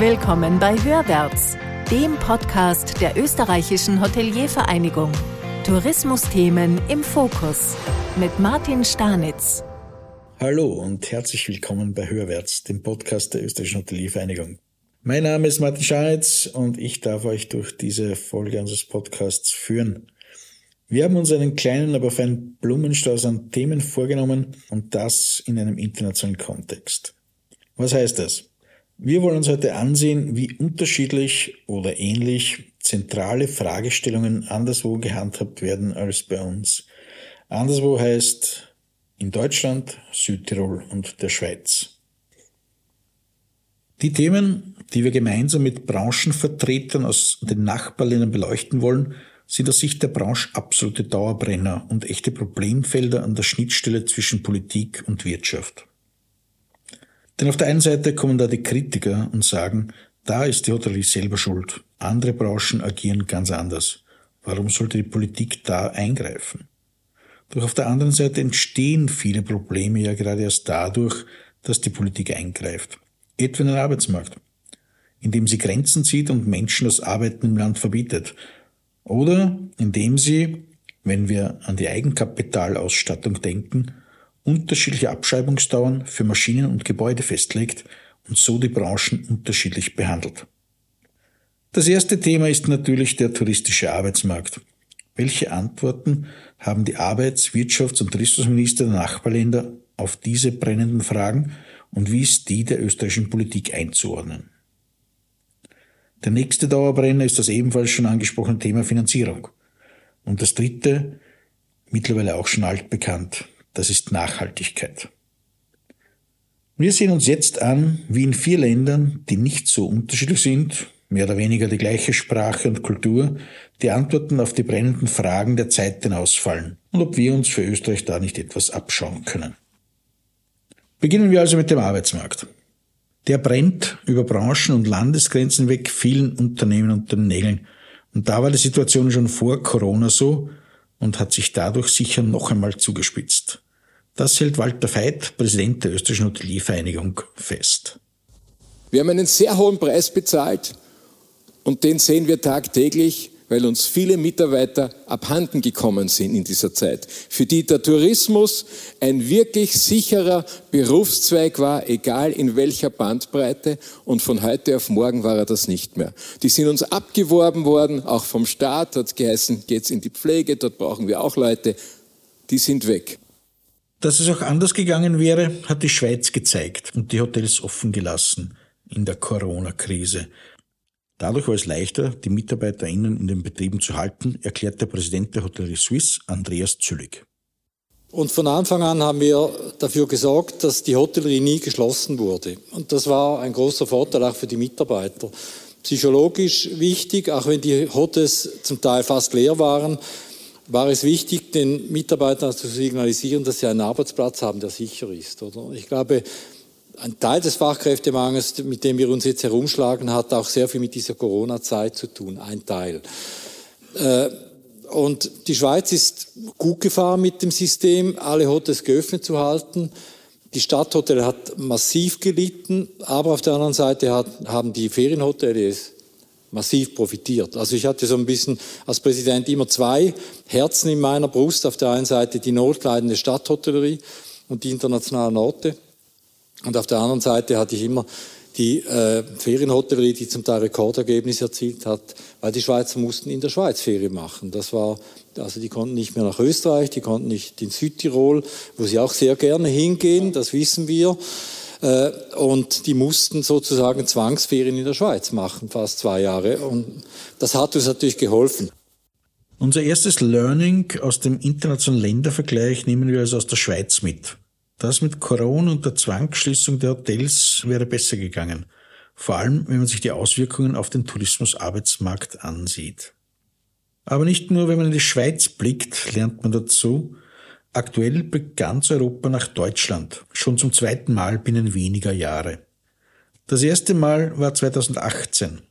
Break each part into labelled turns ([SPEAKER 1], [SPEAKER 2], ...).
[SPEAKER 1] Willkommen bei Hörwärts, dem Podcast der österreichischen Hoteliervereinigung. Tourismusthemen im Fokus mit Martin Stanitz.
[SPEAKER 2] Hallo und herzlich willkommen bei Hörwärts, dem Podcast der österreichischen Hoteliervereinigung. Mein Name ist Martin Stanitz und ich darf euch durch diese Folge unseres Podcasts führen. Wir haben uns einen kleinen, aber feinen Blumenstrauß an Themen vorgenommen und das in einem internationalen Kontext. Was heißt das? Wir wollen uns heute ansehen, wie unterschiedlich oder ähnlich zentrale Fragestellungen anderswo gehandhabt werden als bei uns. Anderswo heißt in Deutschland, Südtirol und der Schweiz. Die Themen, die wir gemeinsam mit Branchenvertretern aus den Nachbarländern beleuchten wollen, sind aus Sicht der Branche absolute Dauerbrenner und echte Problemfelder an der Schnittstelle zwischen Politik und Wirtschaft. Denn auf der einen Seite kommen da die Kritiker und sagen, da ist die Hotellerie selber schuld. Andere Branchen agieren ganz anders. Warum sollte die Politik da eingreifen? Doch auf der anderen Seite entstehen viele Probleme ja gerade erst dadurch, dass die Politik eingreift. Etwa in den Arbeitsmarkt, indem sie Grenzen zieht und Menschen das Arbeiten im Land verbietet. Oder indem sie, wenn wir an die Eigenkapitalausstattung denken, unterschiedliche Abschreibungsdauern für Maschinen und Gebäude festlegt und so die Branchen unterschiedlich behandelt. Das erste Thema ist natürlich der touristische Arbeitsmarkt. Welche Antworten haben die Arbeits-, Wirtschafts- und Tourismusminister der Nachbarländer auf diese brennenden Fragen und wie ist die der österreichischen Politik einzuordnen? Der nächste Dauerbrenner ist das ebenfalls schon angesprochene Thema Finanzierung. Und das dritte, mittlerweile auch schon altbekannt, das ist Nachhaltigkeit. Wir sehen uns jetzt an, wie in vier Ländern, die nicht so unterschiedlich sind, mehr oder weniger die gleiche Sprache und Kultur, die Antworten auf die brennenden Fragen der Zeit ausfallen und ob wir uns für Österreich da nicht etwas abschauen können. Beginnen wir also mit dem Arbeitsmarkt. Der brennt über Branchen und Landesgrenzen weg vielen Unternehmen unter den Nägeln. Und da war die Situation schon vor Corona so und hat sich dadurch sicher noch einmal zugespitzt. Das hält Walter Veit, Präsident der österreichischen Hoteliervereinigung, fest.
[SPEAKER 3] Wir haben einen sehr hohen Preis bezahlt und den sehen wir tagtäglich, weil uns viele Mitarbeiter abhanden gekommen sind in dieser Zeit, für die der Tourismus ein wirklich sicherer Berufszweig war, egal in welcher Bandbreite, und von heute auf morgen war er das nicht mehr. Die sind uns abgeworben worden, auch vom Staat, hat geheißen, geht's in die Pflege, dort brauchen wir auch Leute, die sind weg.
[SPEAKER 2] Dass es auch anders gegangen wäre, hat die Schweiz gezeigt und die Hotels offen gelassen in der Corona-Krise. Dadurch war es leichter, die MitarbeiterInnen in den Betrieben zu halten, erklärt der Präsident der Hotellerie Suisse, Andreas Züllig.
[SPEAKER 4] Und von Anfang an haben wir dafür gesorgt, dass die Hotellerie nie geschlossen wurde. Und das war ein großer Vorteil auch für die Mitarbeiter. Psychologisch wichtig, auch wenn die Hotels zum Teil fast leer waren, war es wichtig, den Mitarbeitern zu signalisieren, dass sie einen Arbeitsplatz haben, der sicher ist. Oder? Ich glaube, ein Teil des Fachkräftemangels, mit dem wir uns jetzt herumschlagen, hat auch sehr viel mit dieser Corona-Zeit zu tun. Ein Teil. Äh, und die Schweiz ist gut gefahren mit dem System, alle Hotels geöffnet zu halten. Die Stadthotel hat massiv gelitten, aber auf der anderen Seite haben die Ferienhotels massiv profitiert. Also ich hatte so ein bisschen als Präsident immer zwei Herzen in meiner Brust. Auf der einen Seite die notleidende Stadthotellerie und die internationalen Orte. Und auf der anderen Seite hatte ich immer die äh, Ferienhotellerie, die zum Teil Rekordergebnisse erzielt hat, weil die Schweizer mussten in der Schweiz Ferien machen. Das war, also die konnten nicht mehr nach Österreich, die konnten nicht in Südtirol, wo sie auch sehr gerne hingehen, das wissen wir. Äh, und die mussten sozusagen Zwangsferien in der Schweiz machen, fast zwei Jahre. Und das hat uns natürlich geholfen.
[SPEAKER 2] Unser erstes Learning aus dem internationalen Ländervergleich nehmen wir also aus der Schweiz mit. Das mit Corona und der Zwangsschließung der Hotels wäre besser gegangen. Vor allem, wenn man sich die Auswirkungen auf den Tourismusarbeitsmarkt ansieht. Aber nicht nur, wenn man in die Schweiz blickt, lernt man dazu, Aktuell blickt ganz Europa nach Deutschland, schon zum zweiten Mal binnen weniger Jahre. Das erste Mal war 2018.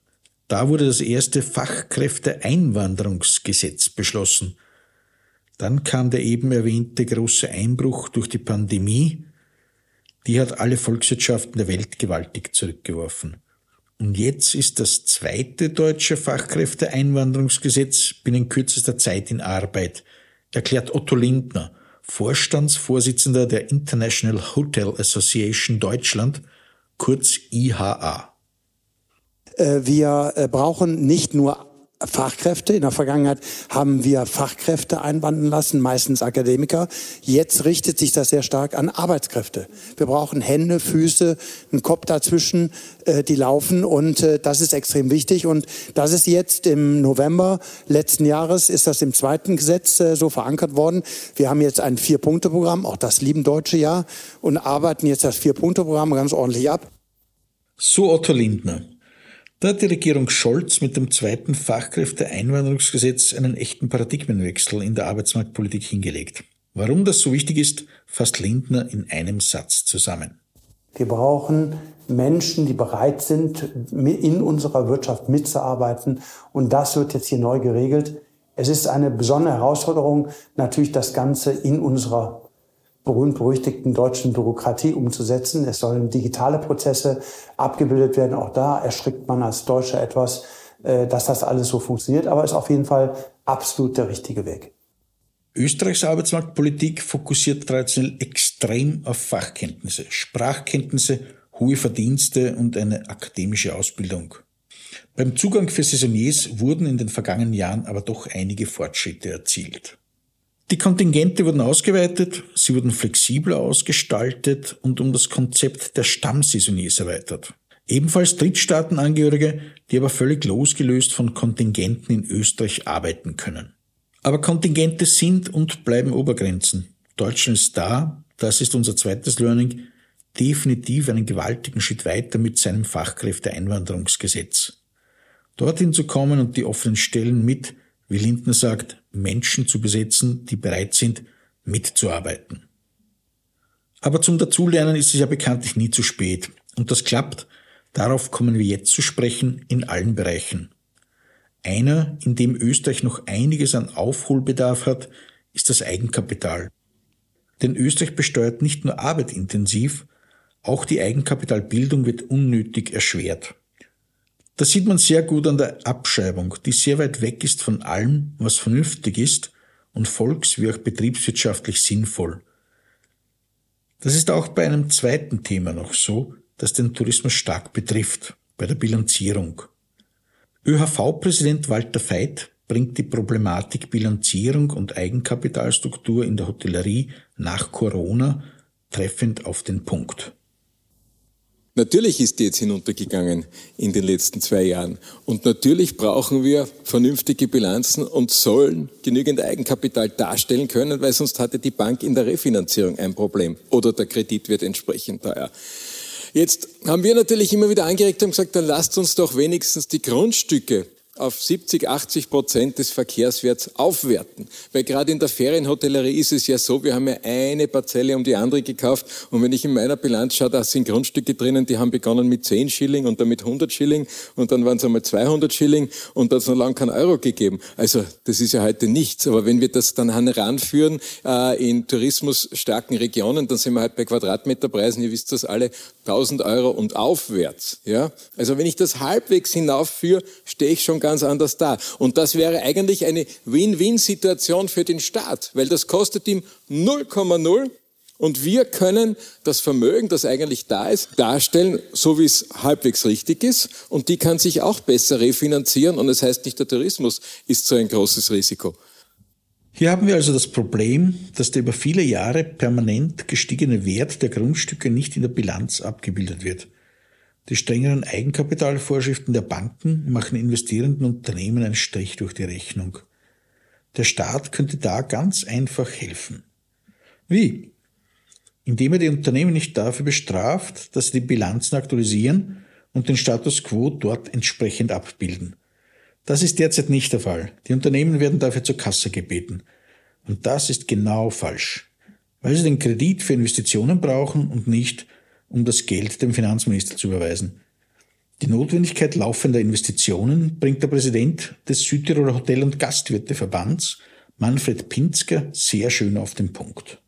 [SPEAKER 2] Da wurde das erste Fachkräfteeinwanderungsgesetz beschlossen. Dann kam der eben erwähnte große Einbruch durch die Pandemie. Die hat alle Volkswirtschaften der Welt gewaltig zurückgeworfen. Und jetzt ist das zweite deutsche Fachkräfteeinwanderungsgesetz binnen kürzester Zeit in Arbeit, erklärt Otto Lindner, Vorstandsvorsitzender der International Hotel Association Deutschland, kurz IHA.
[SPEAKER 5] Äh, wir äh, brauchen nicht nur Fachkräfte. In der Vergangenheit haben wir Fachkräfte einwandern lassen, meistens Akademiker. Jetzt richtet sich das sehr stark an Arbeitskräfte. Wir brauchen Hände, Füße, einen Kopf dazwischen, äh, die laufen und äh, das ist extrem wichtig. Und das ist jetzt im November letzten Jahres, ist das im zweiten Gesetz äh, so verankert worden. Wir haben jetzt ein Vier-Punkte-Programm, auch das lieben Deutsche ja, und arbeiten jetzt das Vier-Punkte-Programm ganz ordentlich ab.
[SPEAKER 2] So Otto Lindner. Da hat die Regierung Scholz mit dem zweiten Fachkräfteeinwanderungsgesetz einen echten Paradigmenwechsel in der Arbeitsmarktpolitik hingelegt. Warum das so wichtig ist, fasst Lindner in einem Satz zusammen.
[SPEAKER 5] Wir brauchen Menschen, die bereit sind, in unserer Wirtschaft mitzuarbeiten. Und das wird jetzt hier neu geregelt. Es ist eine besondere Herausforderung, natürlich das Ganze in unserer berühmt-berüchtigten deutschen Bürokratie umzusetzen. Es sollen digitale Prozesse abgebildet werden. Auch da erschrickt man als Deutscher etwas, äh, dass das alles so funktioniert. Aber ist auf jeden Fall absolut der richtige Weg.
[SPEAKER 2] Österreichs Arbeitsmarktpolitik fokussiert traditionell extrem auf Fachkenntnisse, Sprachkenntnisse, hohe Verdienste und eine akademische Ausbildung. Beim Zugang für Saisoniers wurden in den vergangenen Jahren aber doch einige Fortschritte erzielt. Die Kontingente wurden ausgeweitet, sie wurden flexibler ausgestaltet und um das Konzept der Stammsaisoniers erweitert. Ebenfalls Drittstaatenangehörige, die aber völlig losgelöst von Kontingenten in Österreich arbeiten können. Aber Kontingente sind und bleiben Obergrenzen. Deutschland ist da, das ist unser zweites Learning, definitiv einen gewaltigen Schritt weiter mit seinem Fachkräfteeinwanderungsgesetz. Dorthin zu kommen und die offenen Stellen mit wie Lindner sagt, Menschen zu besetzen, die bereit sind, mitzuarbeiten. Aber zum Dazulernen ist es ja bekanntlich nie zu spät. Und das klappt, darauf kommen wir jetzt zu sprechen, in allen Bereichen. Einer, in dem Österreich noch einiges an Aufholbedarf hat, ist das Eigenkapital. Denn Österreich besteuert nicht nur arbeitintensiv, auch die Eigenkapitalbildung wird unnötig erschwert. Das sieht man sehr gut an der Abschreibung, die sehr weit weg ist von allem, was vernünftig ist und volks- wie auch betriebswirtschaftlich sinnvoll. Das ist auch bei einem zweiten Thema noch so, das den Tourismus stark betrifft, bei der Bilanzierung. ÖHV-Präsident Walter Veit bringt die Problematik Bilanzierung und Eigenkapitalstruktur in der Hotellerie nach Corona treffend auf den Punkt.
[SPEAKER 3] Natürlich ist die jetzt hinuntergegangen in den letzten zwei Jahren. Und natürlich brauchen wir vernünftige Bilanzen und sollen genügend Eigenkapital darstellen können, weil sonst hatte die Bank in der Refinanzierung ein Problem oder der Kredit wird entsprechend teuer. Jetzt haben wir natürlich immer wieder angeregt und gesagt, dann lasst uns doch wenigstens die Grundstücke auf 70, 80 Prozent des Verkehrswerts aufwerten. Weil gerade in der Ferienhotellerie ist es ja so, wir haben ja eine Parzelle um die andere gekauft und wenn ich in meiner Bilanz schaue, da sind Grundstücke drinnen, die haben begonnen mit 10 Schilling und dann mit 100 Schilling und dann waren es einmal 200 Schilling und da hat es noch lange keinen Euro gegeben. Also das ist ja heute nichts. Aber wenn wir das dann heranführen äh, in tourismusstarken Regionen, dann sind wir halt bei Quadratmeterpreisen, ihr wisst das alle, 1000 Euro und aufwärts. Ja? Also wenn ich das halbwegs hinaufführe, stehe ich schon ganz anders da. Und das wäre eigentlich eine Win-Win-Situation für den Staat, weil das kostet ihm 0,0 und wir können das Vermögen, das eigentlich da ist, darstellen, so wie es halbwegs richtig ist. Und die kann sich auch besser refinanzieren. Und das heißt nicht, der Tourismus ist so ein großes Risiko.
[SPEAKER 2] Hier haben wir also das Problem, dass der über viele Jahre permanent gestiegene Wert der Grundstücke nicht in der Bilanz abgebildet wird. Die strengeren Eigenkapitalvorschriften der Banken machen investierenden Unternehmen einen Strich durch die Rechnung. Der Staat könnte da ganz einfach helfen. Wie? Indem er die Unternehmen nicht dafür bestraft, dass sie die Bilanzen aktualisieren und den Status quo dort entsprechend abbilden. Das ist derzeit nicht der Fall. Die Unternehmen werden dafür zur Kasse gebeten. Und das ist genau falsch. Weil sie den Kredit für Investitionen brauchen und nicht, um das Geld dem Finanzminister zu überweisen. Die Notwendigkeit laufender Investitionen bringt der Präsident des Südtiroler Hotel- und Gastwirteverbands, Manfred Pinzger, sehr schön auf den Punkt.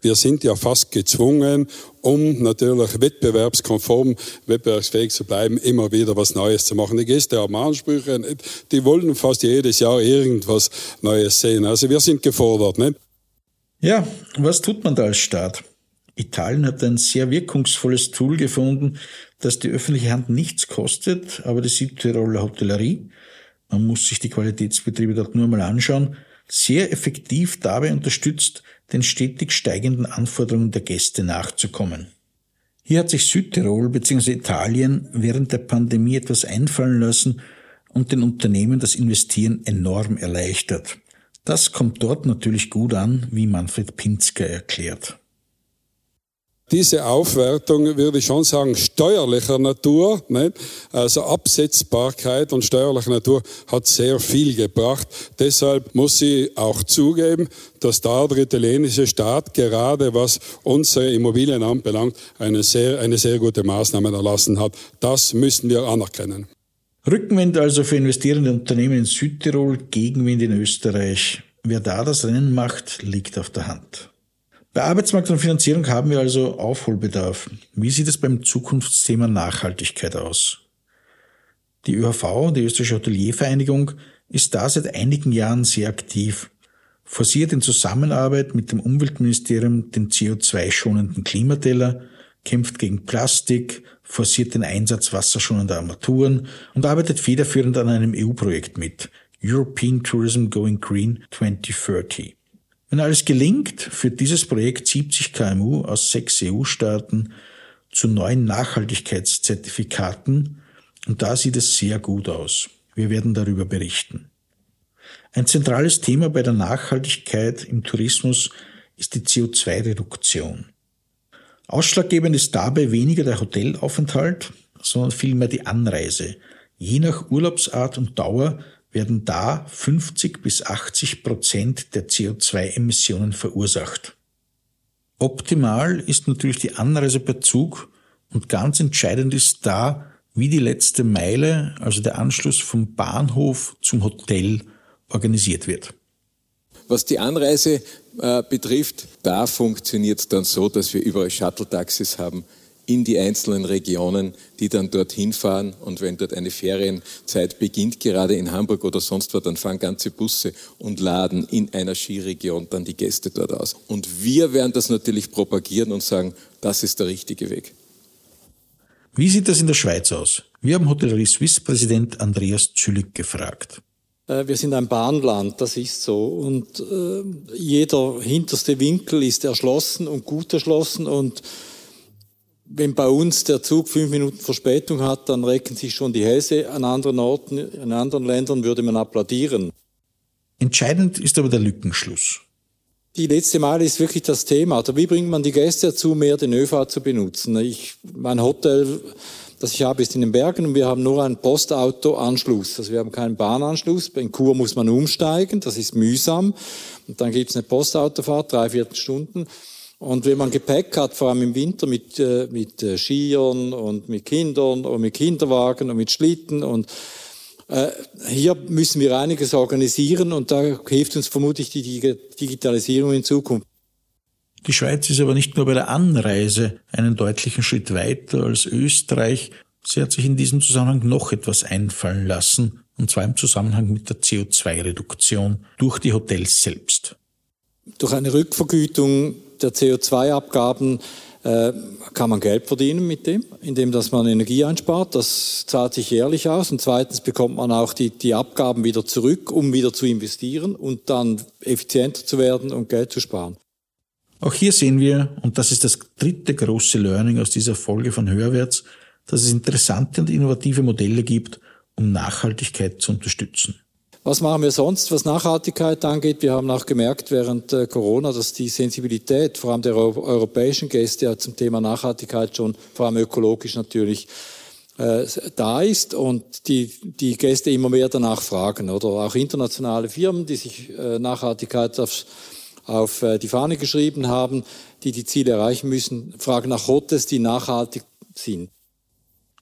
[SPEAKER 6] Wir sind ja fast gezwungen, um natürlich wettbewerbskonform, wettbewerbsfähig zu bleiben, immer wieder was Neues zu machen. Die Gäste haben Ansprüche, die wollen fast jedes Jahr irgendwas Neues sehen. Also wir sind gefordert. Nicht?
[SPEAKER 2] Ja, was tut man da als Staat? Italien hat ein sehr wirkungsvolles Tool gefunden, das die öffentliche Hand nichts kostet, aber die Südtiroler Hotellerie, man muss sich die Qualitätsbetriebe dort nur mal anschauen, sehr effektiv dabei unterstützt, den stetig steigenden Anforderungen der Gäste nachzukommen. Hier hat sich Südtirol bzw. Italien während der Pandemie etwas einfallen lassen und den Unternehmen das Investieren enorm erleichtert. Das kommt dort natürlich gut an, wie Manfred Pinzke erklärt.
[SPEAKER 6] Diese Aufwertung würde ich schon sagen, steuerlicher Natur, nicht? also Absetzbarkeit und steuerlicher Natur hat sehr viel gebracht. Deshalb muss sie auch zugeben, dass da der italienische Staat gerade was unsere Immobilien anbelangt, eine sehr, eine sehr gute Maßnahme erlassen hat. Das müssen wir anerkennen.
[SPEAKER 2] Rückenwind also für investierende Unternehmen in Südtirol, Gegenwind in Österreich. Wer da das Rennen macht, liegt auf der Hand. Bei Arbeitsmarkt und Finanzierung haben wir also Aufholbedarf. Wie sieht es beim Zukunftsthema Nachhaltigkeit aus? Die ÖHV, die Österreichische Hoteliervereinigung, ist da seit einigen Jahren sehr aktiv, forciert in Zusammenarbeit mit dem Umweltministerium den CO2-schonenden Klimateller, kämpft gegen Plastik, forciert den Einsatz wasserschonender Armaturen und arbeitet federführend an einem EU-Projekt mit, European Tourism Going Green 2030. Wenn alles gelingt, führt dieses Projekt 70 KMU aus sechs EU-Staaten zu neuen Nachhaltigkeitszertifikaten und da sieht es sehr gut aus. Wir werden darüber berichten. Ein zentrales Thema bei der Nachhaltigkeit im Tourismus ist die CO2-Reduktion. Ausschlaggebend ist dabei weniger der Hotelaufenthalt, sondern vielmehr die Anreise. Je nach Urlaubsart und Dauer werden da 50 bis 80 Prozent der CO2-Emissionen verursacht. Optimal ist natürlich die Anreise per Zug und ganz entscheidend ist da, wie die letzte Meile, also der Anschluss vom Bahnhof zum Hotel, organisiert wird.
[SPEAKER 3] Was die Anreise äh, betrifft, da funktioniert es dann so, dass wir überall Shuttle-Taxis haben, in die einzelnen Regionen, die dann dorthin fahren. Und wenn dort eine Ferienzeit beginnt, gerade in Hamburg oder sonst wo, dann fahren ganze Busse und laden in einer Skiregion dann die Gäste dort aus. Und wir werden das natürlich propagieren und sagen, das ist der richtige Weg.
[SPEAKER 2] Wie sieht das in der Schweiz aus? Wir haben Hotellerie Suisse Präsident Andreas Zülig gefragt.
[SPEAKER 4] Äh, wir sind ein Bahnland, das ist so. Und äh, jeder hinterste Winkel ist erschlossen und gut erschlossen und wenn bei uns der Zug fünf Minuten Verspätung hat, dann recken sich schon die Hälse. An anderen Orten, in anderen Ländern würde man applaudieren.
[SPEAKER 2] Entscheidend ist aber der Lückenschluss.
[SPEAKER 4] Die letzte Meile ist wirklich das Thema. Also wie bringt man die Gäste dazu, mehr den ÖV zu benutzen? Ich, mein Hotel, das ich habe, ist in den Bergen und wir haben nur einen Postauto-Anschluss. Also wir haben keinen Bahnanschluss. In Chur muss man umsteigen, das ist mühsam. Und dann gibt es eine Postautofahrt, drei, vier Stunden. Und wenn man Gepäck hat, vor allem im Winter mit, äh, mit äh, Skiern und mit Kindern und mit Kinderwagen und mit Schlitten und äh, hier müssen wir einiges organisieren und da hilft uns vermutlich die Digitalisierung in Zukunft.
[SPEAKER 2] Die Schweiz ist aber nicht nur bei der Anreise einen deutlichen Schritt weiter als Österreich. Sie hat sich in diesem Zusammenhang noch etwas einfallen lassen, und zwar im Zusammenhang mit der CO2-Reduktion durch die Hotels selbst.
[SPEAKER 4] Durch eine Rückvergütung der CO2-Abgaben äh, kann man Geld verdienen mit dem, indem dass man Energie einspart. Das zahlt sich jährlich aus. Und zweitens bekommt man auch die, die Abgaben wieder zurück, um wieder zu investieren und dann effizienter zu werden und Geld zu sparen.
[SPEAKER 2] Auch hier sehen wir, und das ist das dritte große Learning aus dieser Folge von Hörwärts, dass es interessante und innovative Modelle gibt, um Nachhaltigkeit zu unterstützen.
[SPEAKER 4] Was machen wir sonst, was Nachhaltigkeit angeht? Wir haben auch gemerkt während äh, Corona, dass die Sensibilität vor allem der europäischen Gäste zum Thema Nachhaltigkeit schon, vor allem ökologisch natürlich, äh, da ist und die, die Gäste immer mehr danach fragen. Oder auch internationale Firmen, die sich äh, Nachhaltigkeit auf, auf die Fahne geschrieben haben, die die Ziele erreichen müssen, fragen nach Hotels, die nachhaltig sind.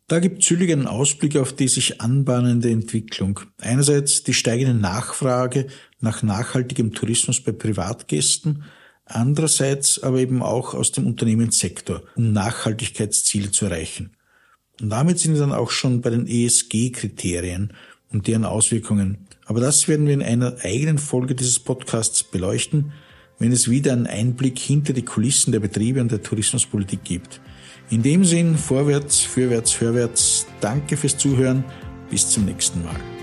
[SPEAKER 2] Da gibt Züllig einen Ausblick auf die sich anbahnende Entwicklung. Einerseits die steigende Nachfrage nach nachhaltigem Tourismus bei Privatgästen, andererseits aber eben auch aus dem Unternehmenssektor, um Nachhaltigkeitsziele zu erreichen. Und damit sind wir dann auch schon bei den ESG-Kriterien und deren Auswirkungen. Aber das werden wir in einer eigenen Folge dieses Podcasts beleuchten, wenn es wieder einen Einblick hinter die Kulissen der Betriebe und der Tourismuspolitik gibt. In dem Sinn, vorwärts, fürwärts, hörwärts, danke fürs Zuhören, bis zum nächsten Mal.